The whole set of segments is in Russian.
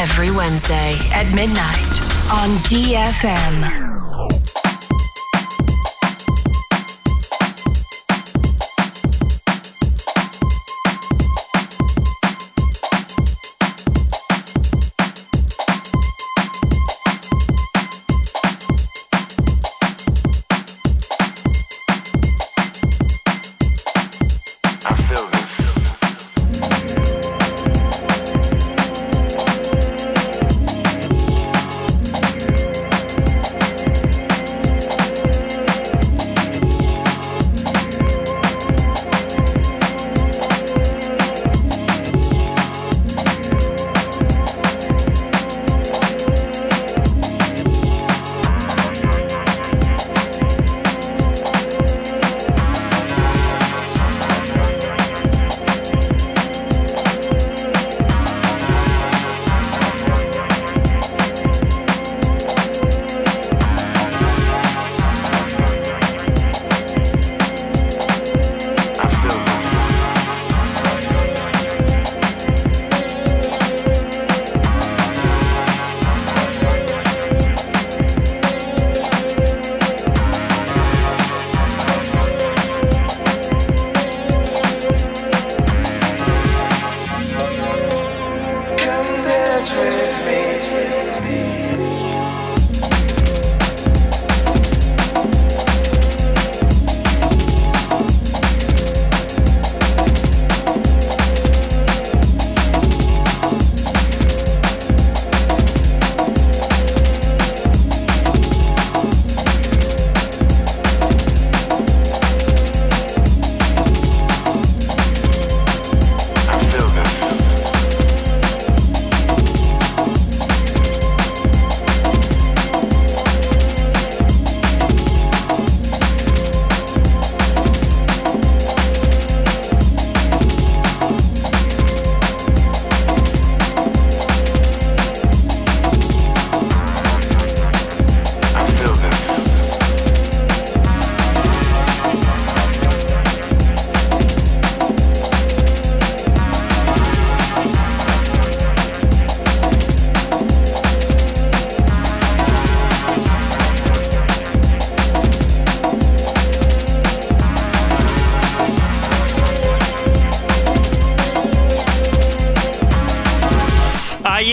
Every Wednesday. at midnight on DFM.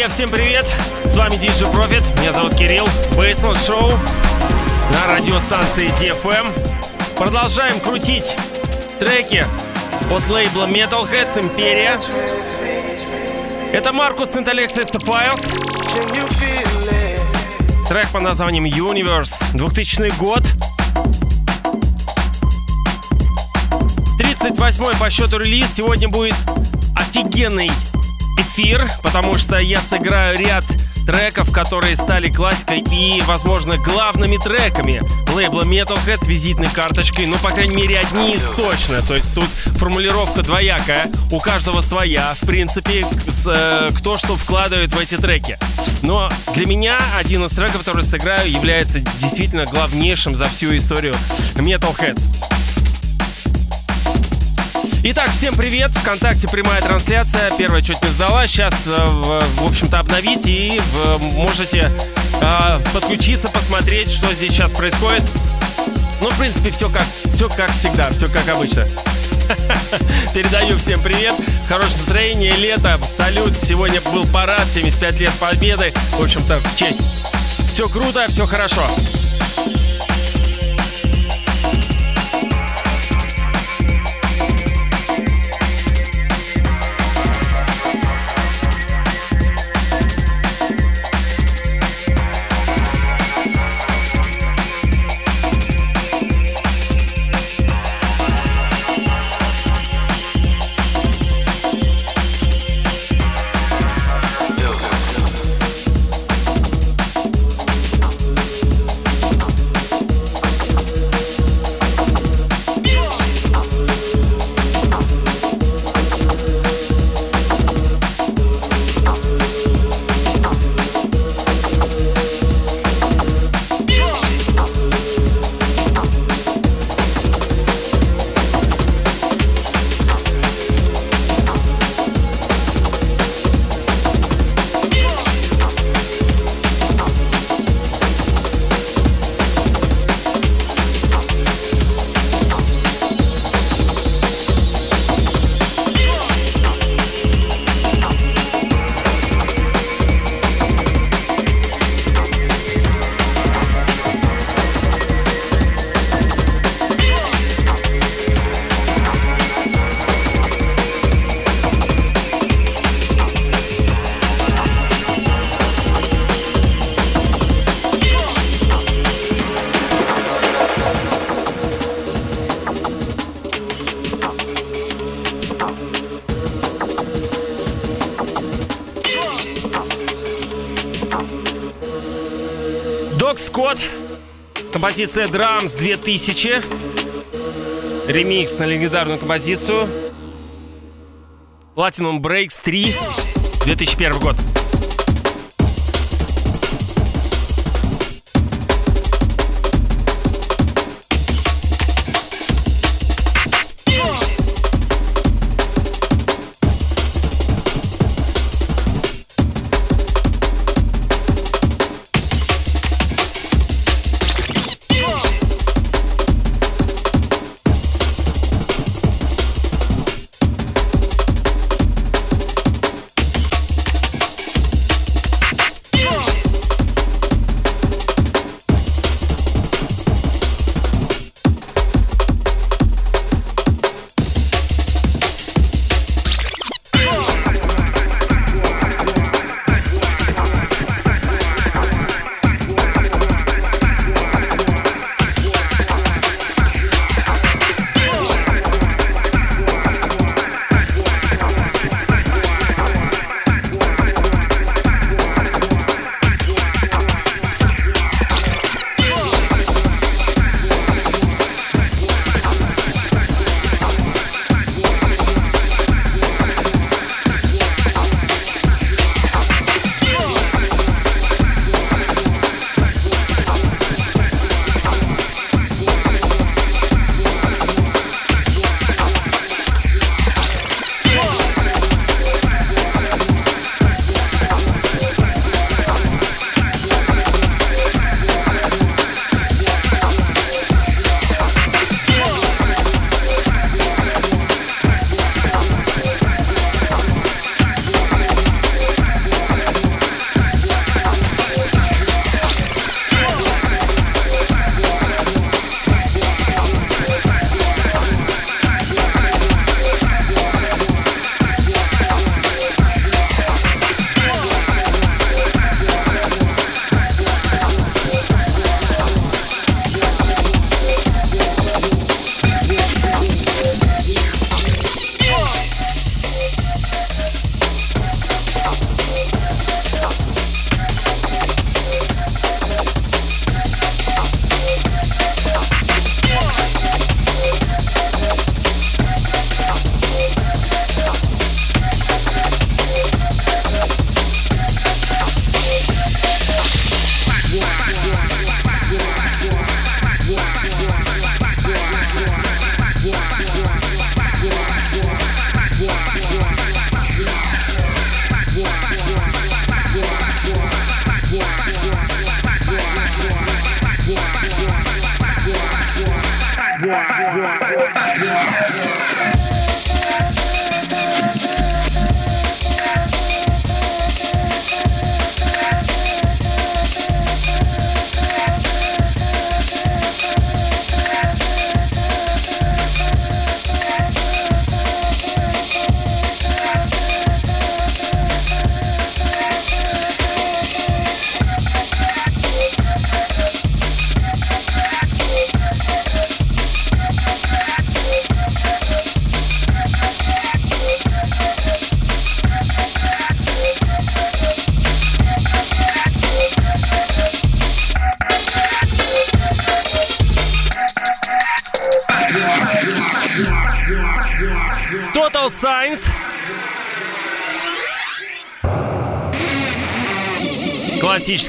Всем привет! С вами DJ Profit, меня зовут Кирилл, Бейсмент Шоу на радиостанции DFM. Продолжаем крутить треки от лейбла Metalheads Империя. Это Маркус Интеллекс it? Трек под названием Universe, 2000 год. 38 по счету релиз. Сегодня будет офигенный эфир, потому что я сыграю ряд треков, которые стали классикой и, возможно, главными треками лейбла Metalhead с визитной карточкой. Ну, по крайней мере, одни из точно. То есть тут формулировка двоякая, у каждого своя, в принципе, с, э, кто что вкладывает в эти треки. Но для меня один из треков, который сыграю, является действительно главнейшим за всю историю Metalheads. Итак, всем привет. Вконтакте прямая трансляция. Первая чуть не сдала. Сейчас, э, в, общем-то, обновить и можете э, подключиться, посмотреть, что здесь сейчас происходит. Ну, в принципе, все как, все как всегда, все как обычно. Передаю всем привет, хорошее настроение, лето, салют. Сегодня был парад, 75 лет победы. В общем-то, в честь. Все круто, все хорошо. Композиция Drums 2000. Ремикс на легендарную композицию. Platinum Breaks 3. 2001 год.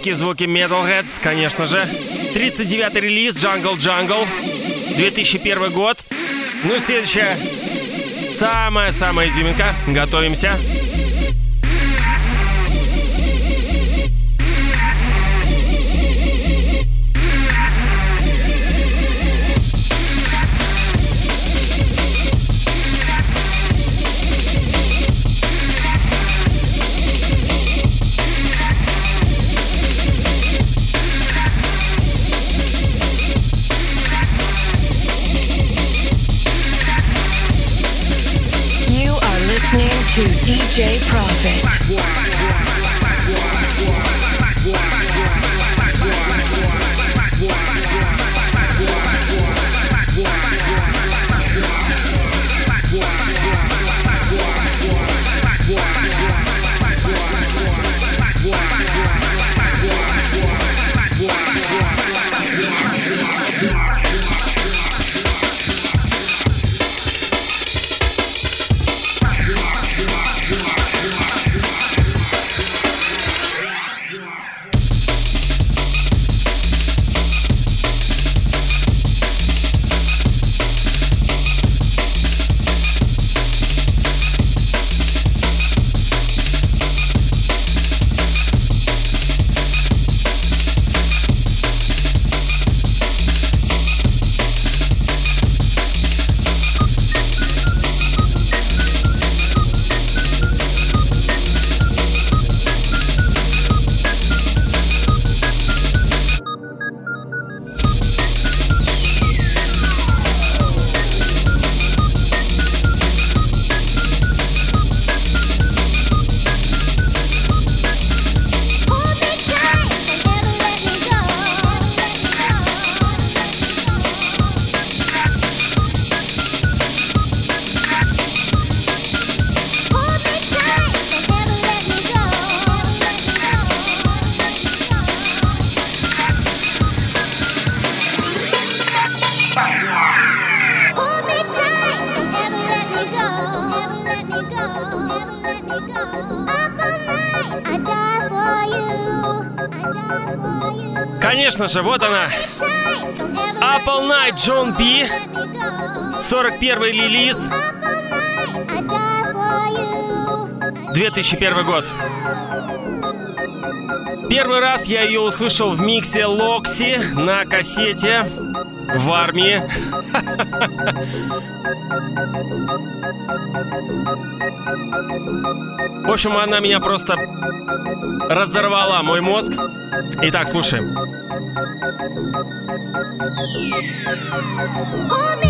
Классические звуки Metalheads, конечно же. 39-й релиз Jungle Jungle. 2001 год. Ну и следующая. Самая-самая изюминка. Готовимся. To DJ Profit. Конечно же, вот она. Apple Night John B. 41 релиз. 2001 год. Первый раз я ее услышал в миксе Локси на кассете в армии. В общем, она меня просто разорвала мой мозг. Итак, слушаем. Hold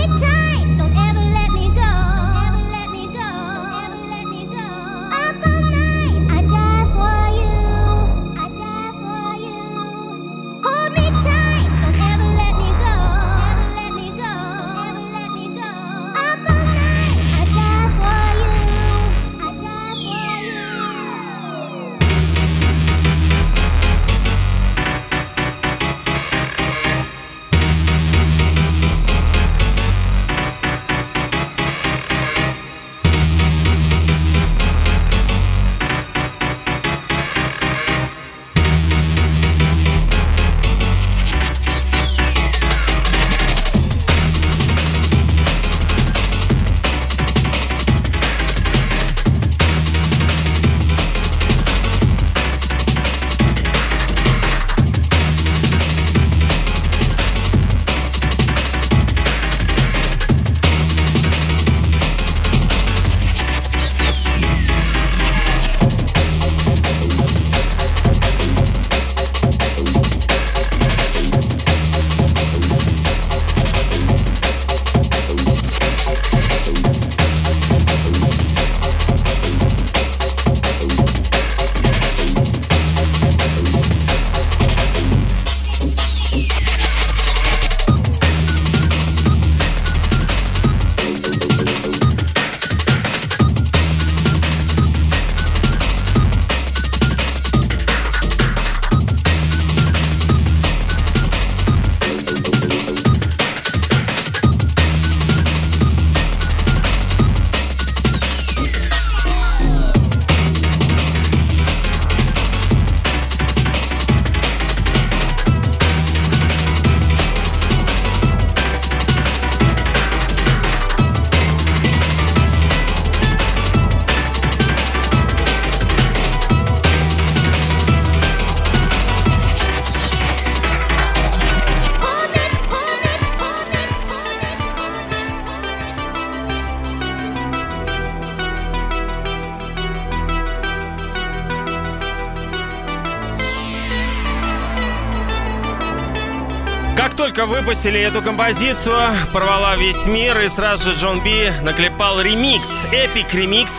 только выпустили эту композицию, порвала весь мир, и сразу же Джон Би наклепал ремикс, эпик ремикс,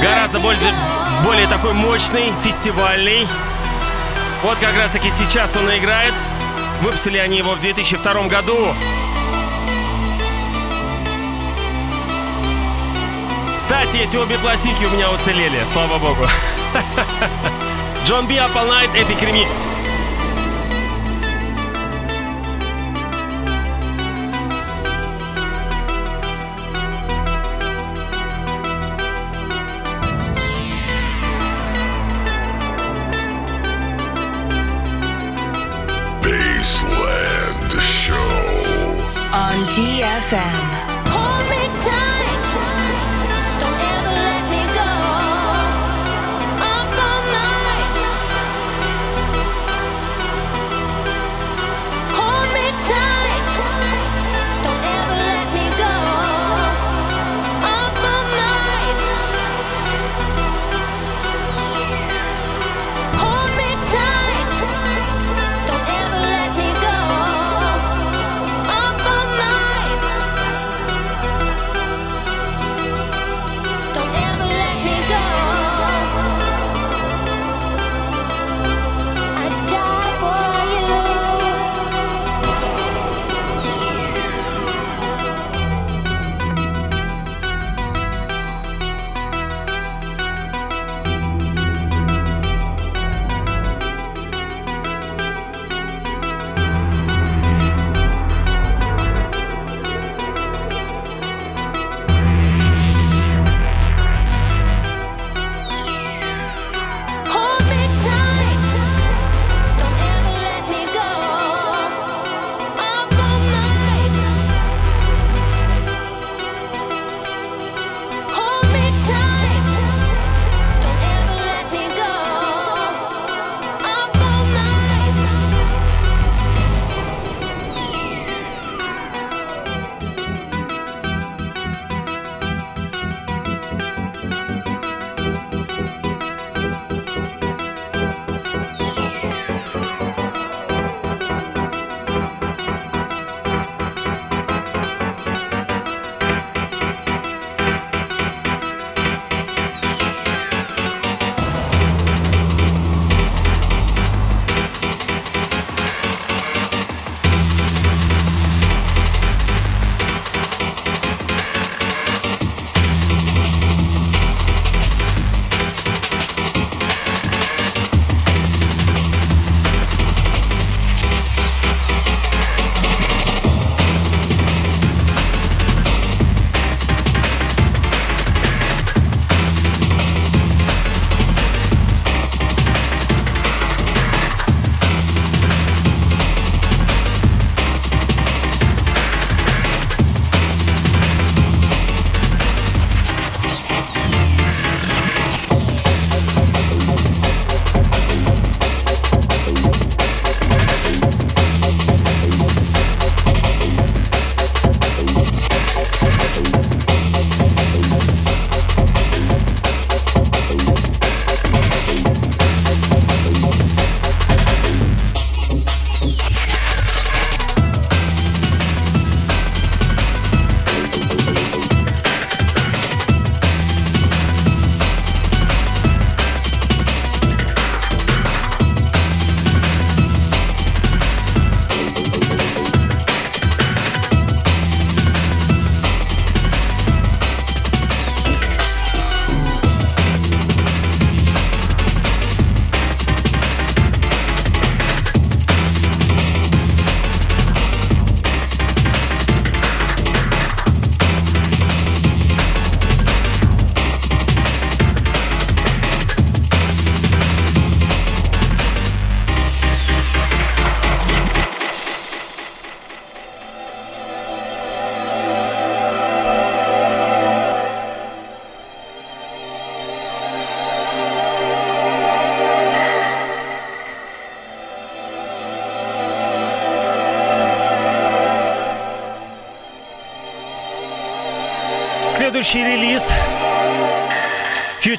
гораздо больше, более такой мощный, фестивальный. Вот как раз таки сейчас он играет. Выпустили они его в 2002 году. Кстати, эти обе пластинки у меня уцелели, слава богу. Джон Би Apple Night Epic Remix. FM.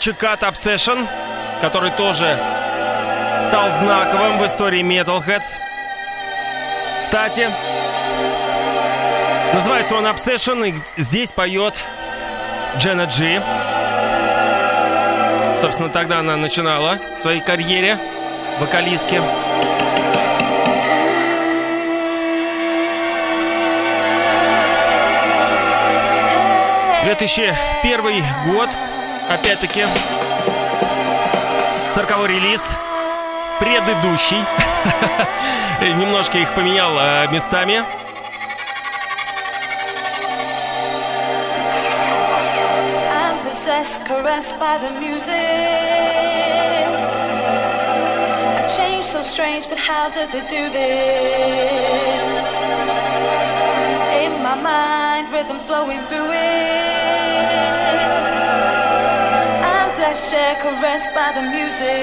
Future Cut Obsession, который тоже стал знаковым в истории Metalheads. Кстати, называется он Obsession, и здесь поет Джена Джи. Собственно, тогда она начинала в своей карьере вокалистки. 2001 год, опять-таки, 40 релиз, предыдущий. Немножко их поменял э, местами. Possessed, caressed by the music. A change so strange, but how does it do this? In my mind, rhythms flowing through it. Pleasure, caressed by the music.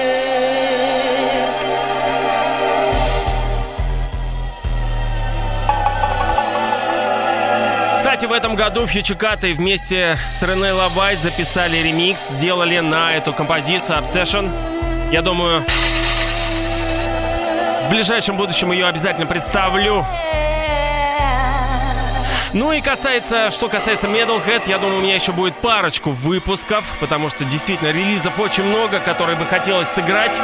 Кстати, в этом году Фьючикаты вместе с Рене Лавай записали ремикс, сделали на эту композицию Obsession. Я думаю, в ближайшем будущем ее обязательно представлю. Ну и касается, что касается Metalheads, я думаю, у меня еще будет парочку выпусков, потому что действительно релизов очень много, которые бы хотелось сыграть.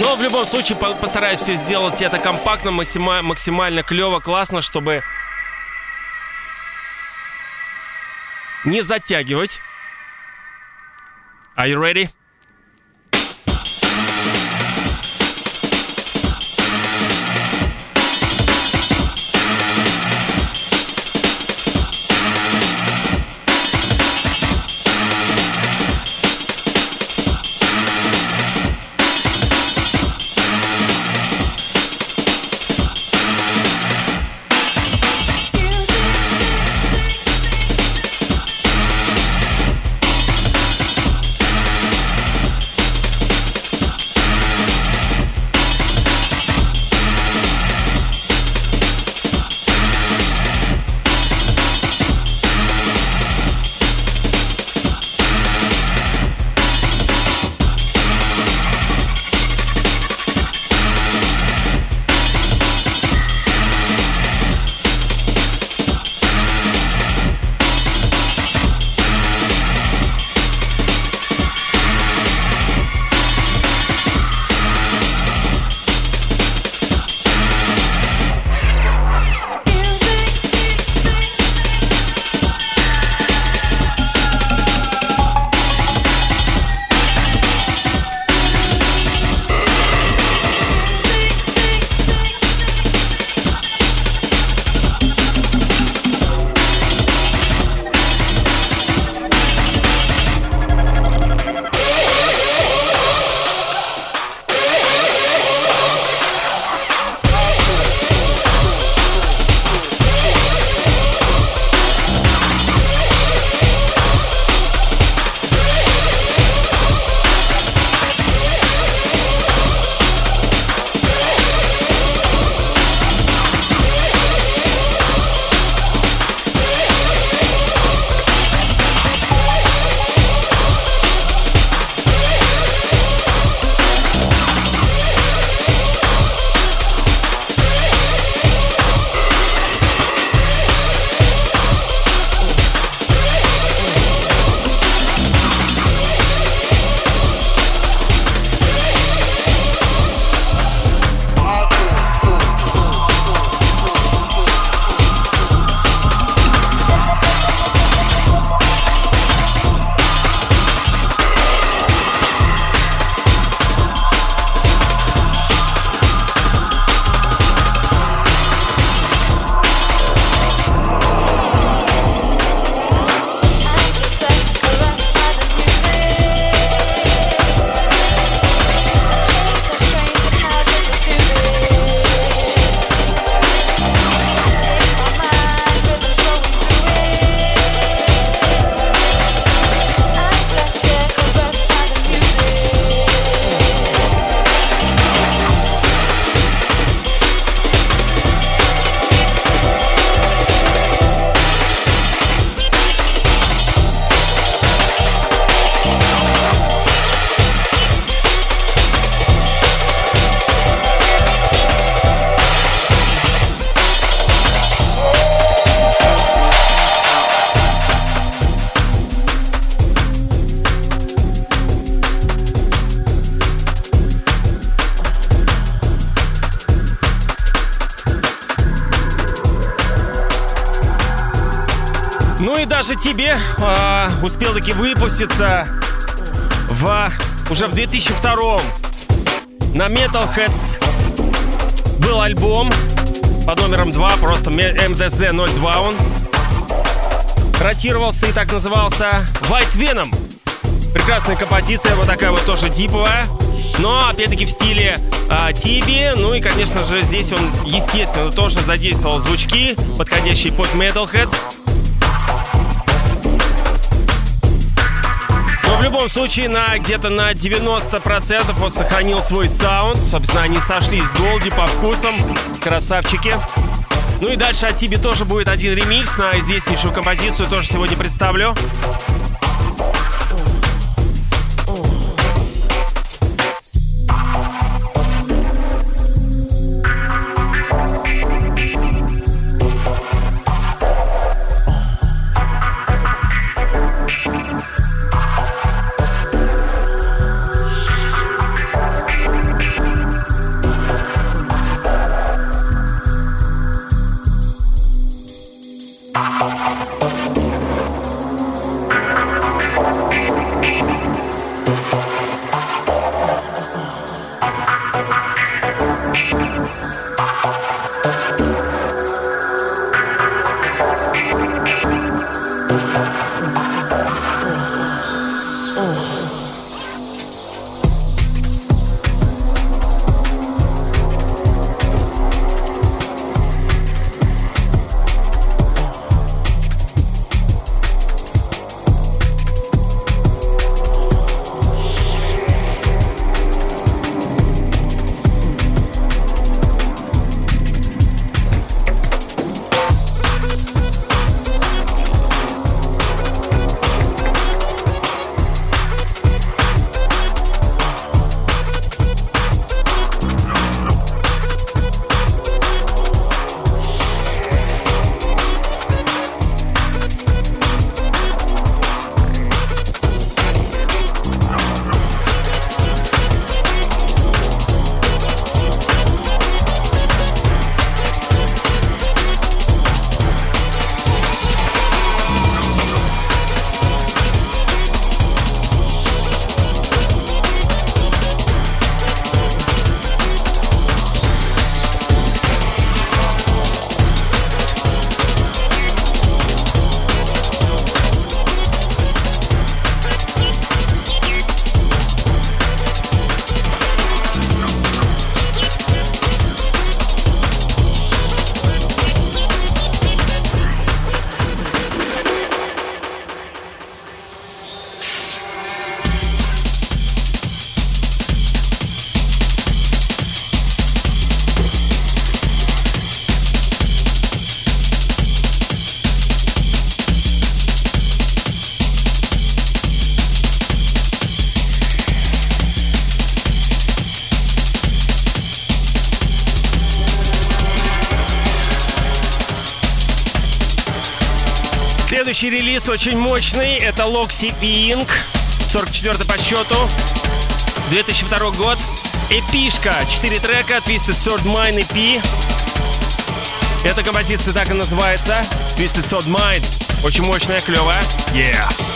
Но в любом случае по- постараюсь все сделать это компактно, максима- максимально клево, классно, чтобы не затягивать. Are you ready? Даже тебе э, успел таки выпуститься в уже в 2002 на Metalheads был альбом под номером 2, просто MDZ 02 он. Ротировался и так назывался White Venom. Прекрасная композиция, вот такая вот тоже диповая. Но, опять-таки, в стиле а, Тиби. Ну и, конечно же, здесь он, естественно, тоже задействовал звучки, подходящие под Metalheads. Любом случае, на где-то на 90% он сохранил свой саунд. Собственно, они сошлись с Голди по вкусам. Красавчики. Ну и дальше от Тиби тоже будет один ремикс на известнейшую композицию, тоже сегодня представлю. Следующий релиз очень мощный. Это Loxy Inc. 44 по счету. 2002 год. Эпишка. 4 трека. Twisted Third Mind EP. Эта композиция так и называется. Twisted Third Mind. Очень мощная, клевая. Yeah.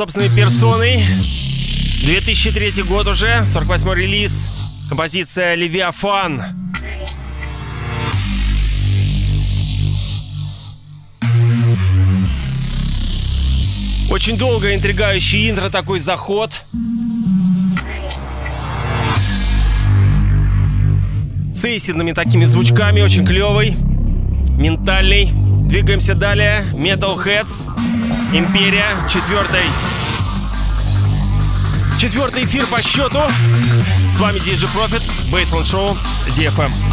Собственной персоной. 2003 год уже, 48 релиз. Композиция «Левиафан». Очень долго интригающий интро, такой заход. С эйсидными такими звучками, очень клевый, ментальный. Двигаемся далее. Metalheads, Империя, четвертый. Четвертый эфир по счету. С вами DJ Profit, Baseline Show, DFM.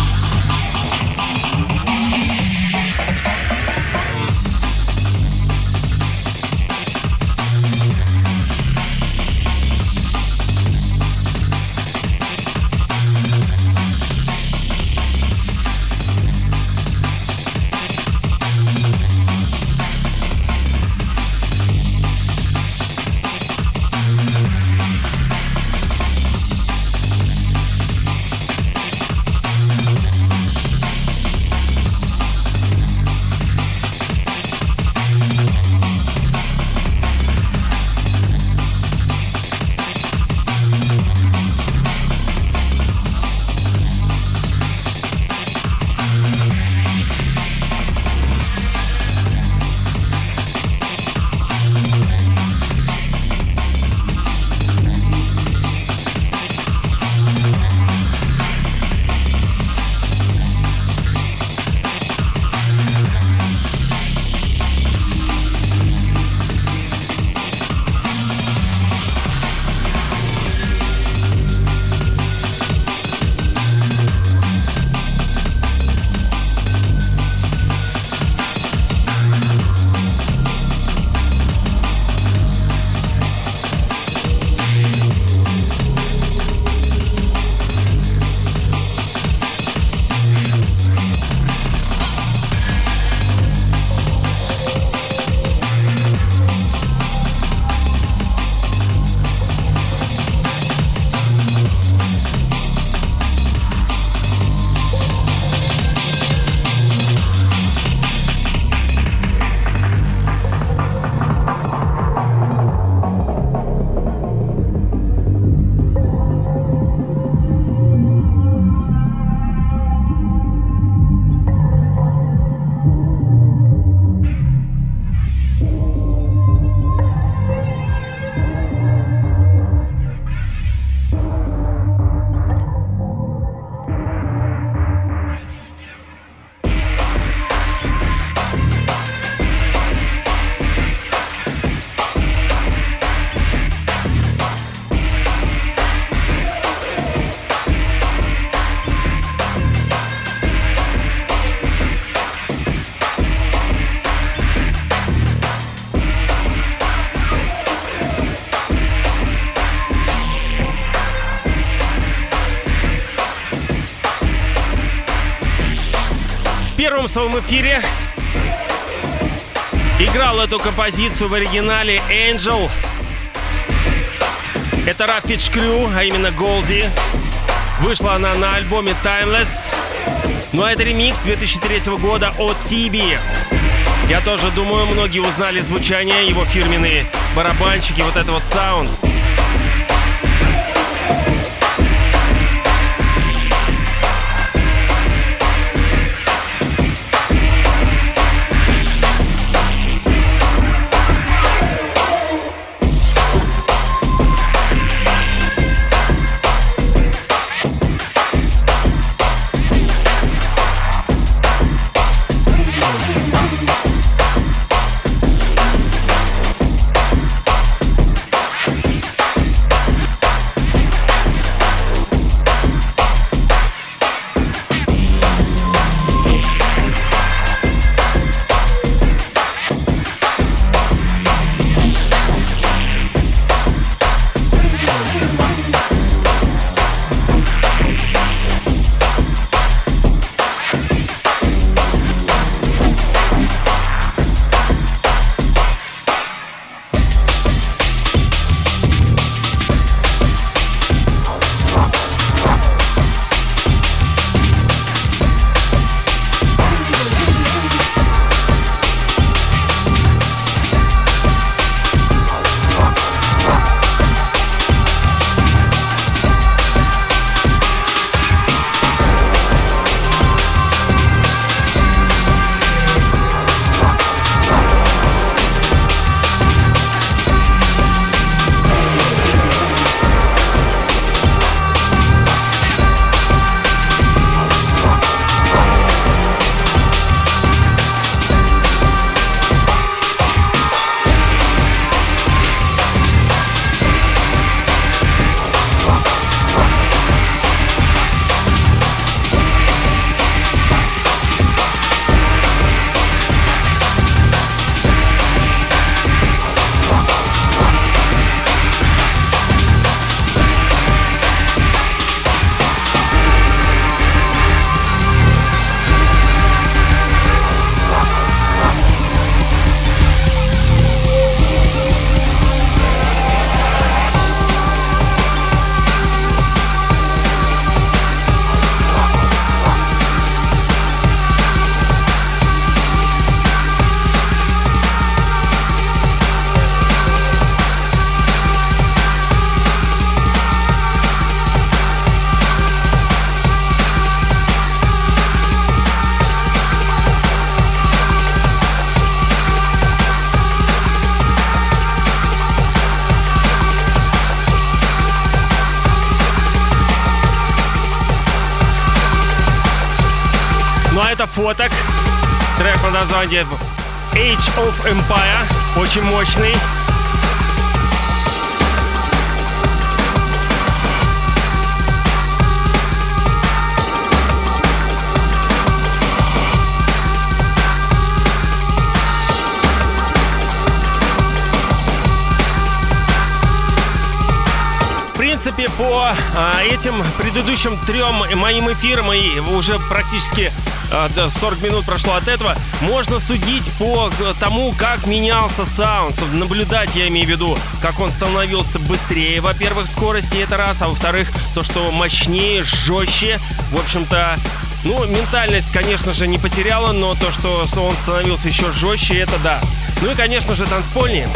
Первом своем эфире играл эту композицию в оригинале Angel. Это Рафич Крю, а именно Голди. Вышла она на альбоме Timeless. Ну а это ремикс 2003 года от Тиби. Я тоже думаю, многие узнали звучание, его фирменные барабанчики, вот это вот саунд. Названием Age of Empire. Очень мощный. Принципе, по а, этим предыдущим трем моим эфирам, и уже практически а, да, 40 минут прошло от этого, можно судить по г- тому, как менялся саунд. Наблюдать, я имею в виду, как он становился быстрее, во-первых, скорости, это раз, а во-вторых, то, что мощнее, жестче. В общем-то, ну, ментальность, конечно же, не потеряла, но то, что он становился еще жестче, это да. Ну и, конечно же, танцпольнее.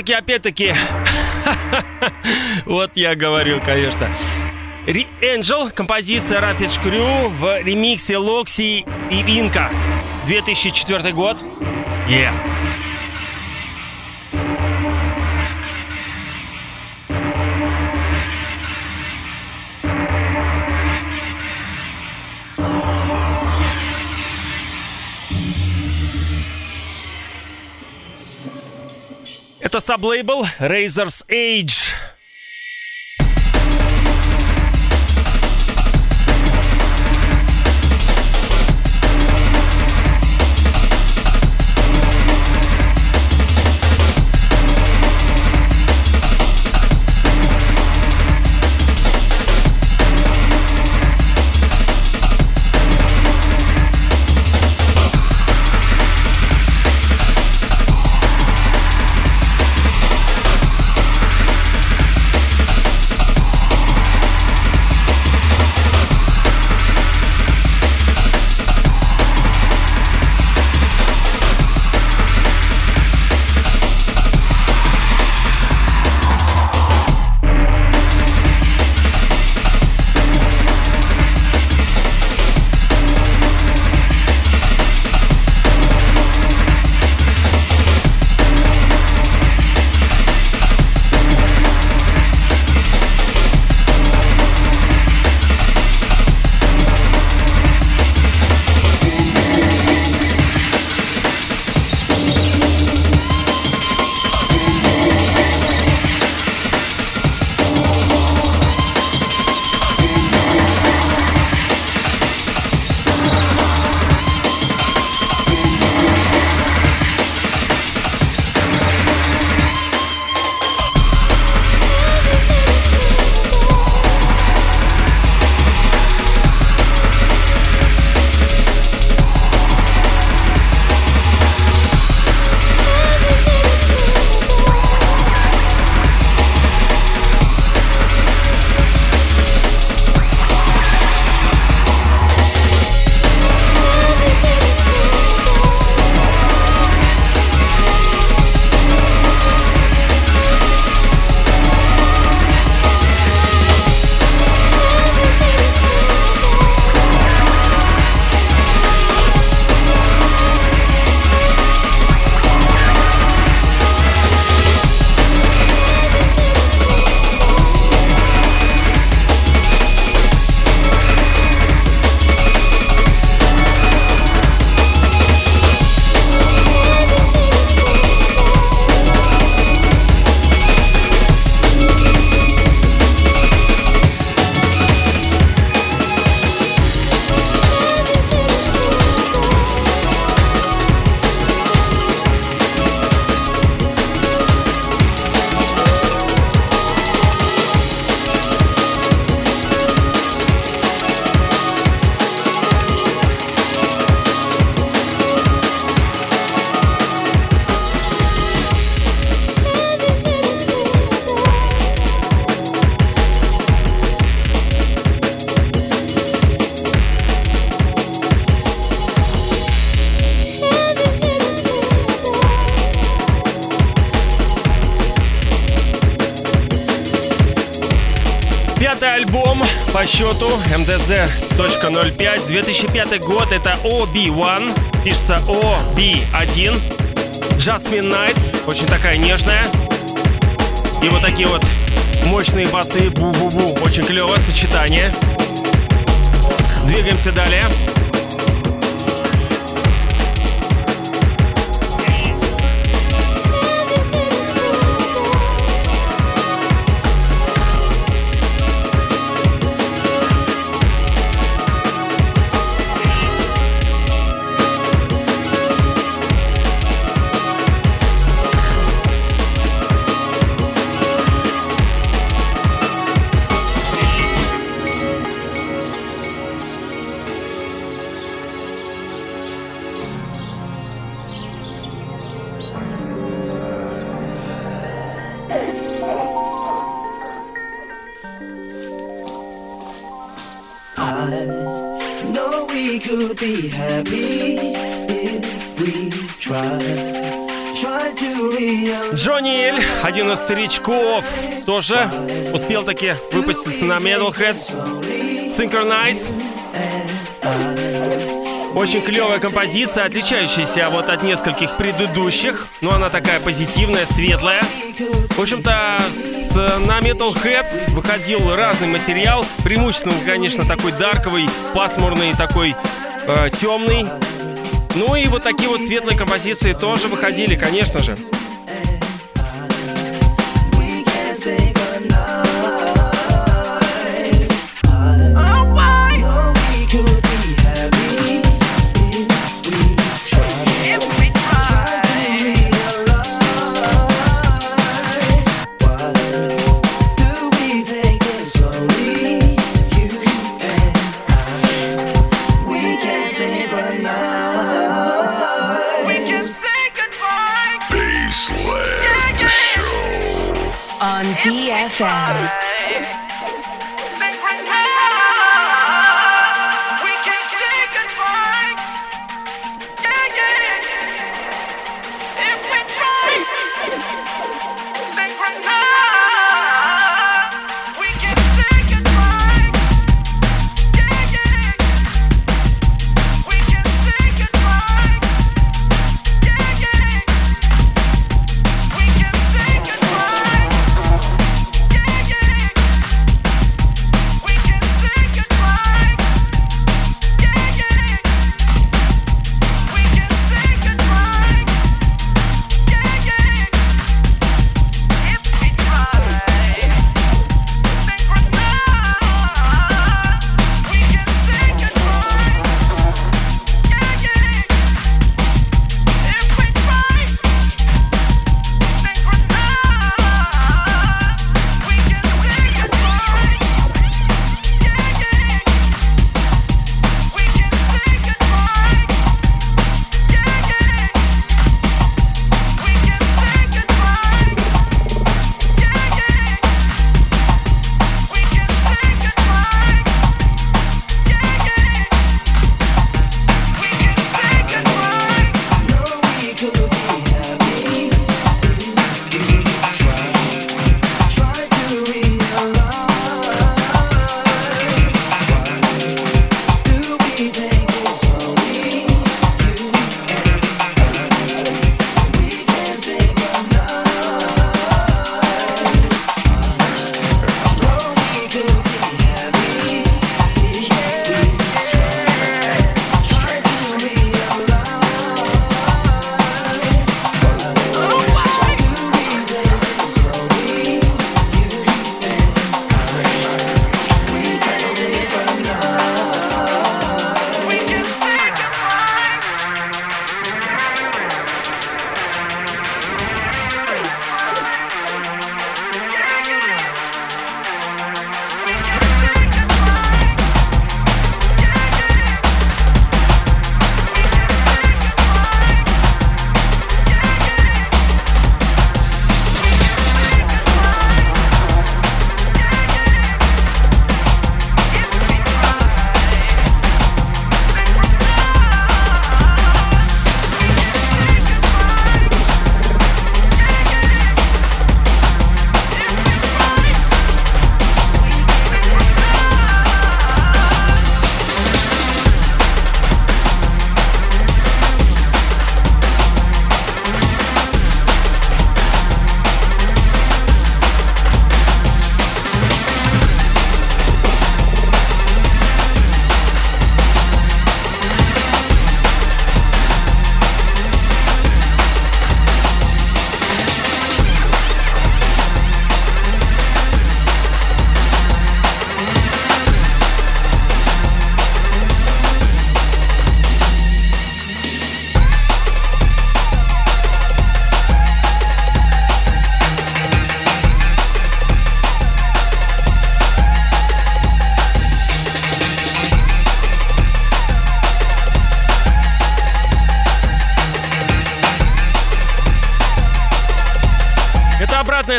Ну и вот таки, опять-таки, вот я говорил, конечно. Angel, композиция Ravage Crew в ремиксе Локси и Инка. 2004 год. Yeah. саблейбл Razor's Age. По счету. MDZ.05, 2005 год, это OB1, пишется OB1, Jasmine Nights, очень такая нежная. И вот такие вот мощные басы, бу-бу-бу, очень клевое сочетание. Двигаемся далее. Старичков, тоже успел таки выпуститься на Metalheads. Synchronize. Очень клевая композиция, отличающаяся вот от нескольких предыдущих. Но она такая позитивная, светлая. В общем-то, с, на Metalheads выходил разный материал. Преимущественно, конечно, такой дарковый, пасмурный, такой э, темный. Ну и вот такие вот светлые композиции тоже выходили, конечно же. FM.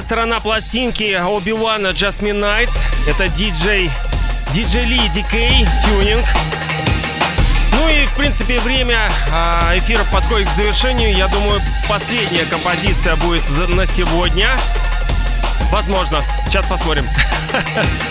Обратная сторона пластинки Оби-Вана Jasmine Nights. Это диджей, диджей Ли Дикей, тюнинг. Ну и, в принципе, время а, эфира подходит к завершению. Я думаю, последняя композиция будет на сегодня. Возможно. Сейчас посмотрим.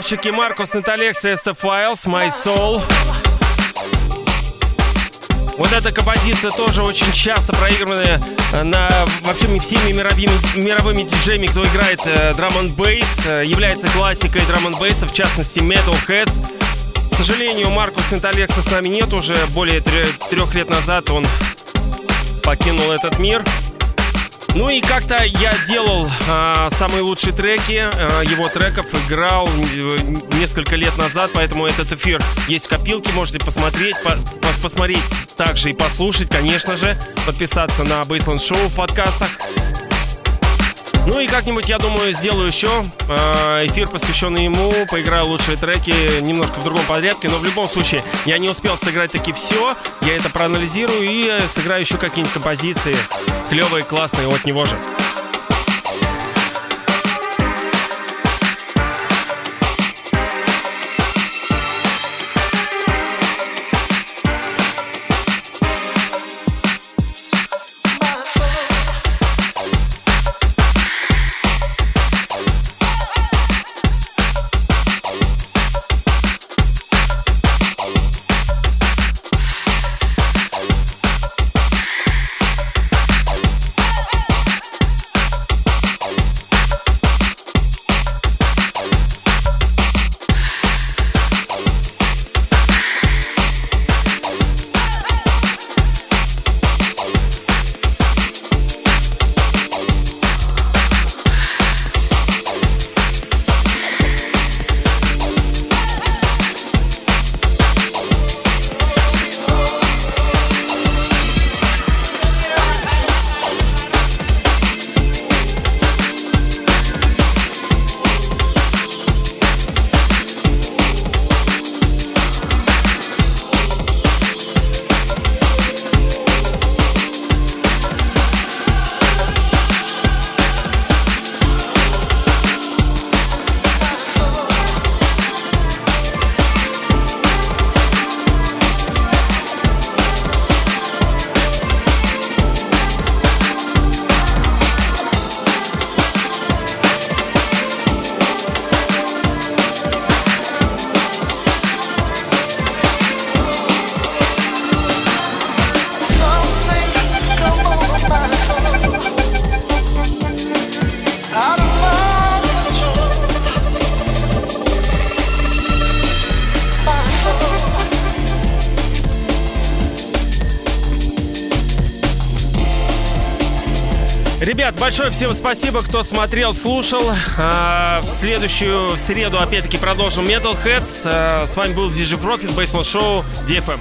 Красавчики Маркус Инталекс и Files, My Soul. Вот эта композиция тоже очень часто проигрыванная э, на вообще всеми мировыми, мировыми диджеями, кто играет э, драм н бейс, э, является классикой драм н бейса, в частности Metalheads. К сожалению, Маркус Инталекса с нами нет уже более тре- трех лет назад он покинул этот мир. Ну и как-то я делал а, самые лучшие треки а, его треков, играл э, несколько лет назад, поэтому этот эфир есть в копилке, можете посмотреть, по- по- посмотреть также и послушать, конечно же, подписаться на Бейсленд Шоу в подкастах. Ну и как-нибудь, я думаю, сделаю еще э, эфир, посвященный ему, поиграю лучшие треки немножко в другом порядке, но в любом случае я не успел сыграть таки все, я это проанализирую и сыграю еще какие-нибудь композиции клевые, классные от него же. Всем спасибо, кто смотрел, слушал. А, в следующую в среду, опять-таки, продолжим Metalheads. А, с вами был DJ Profit, Basement Show, DFM.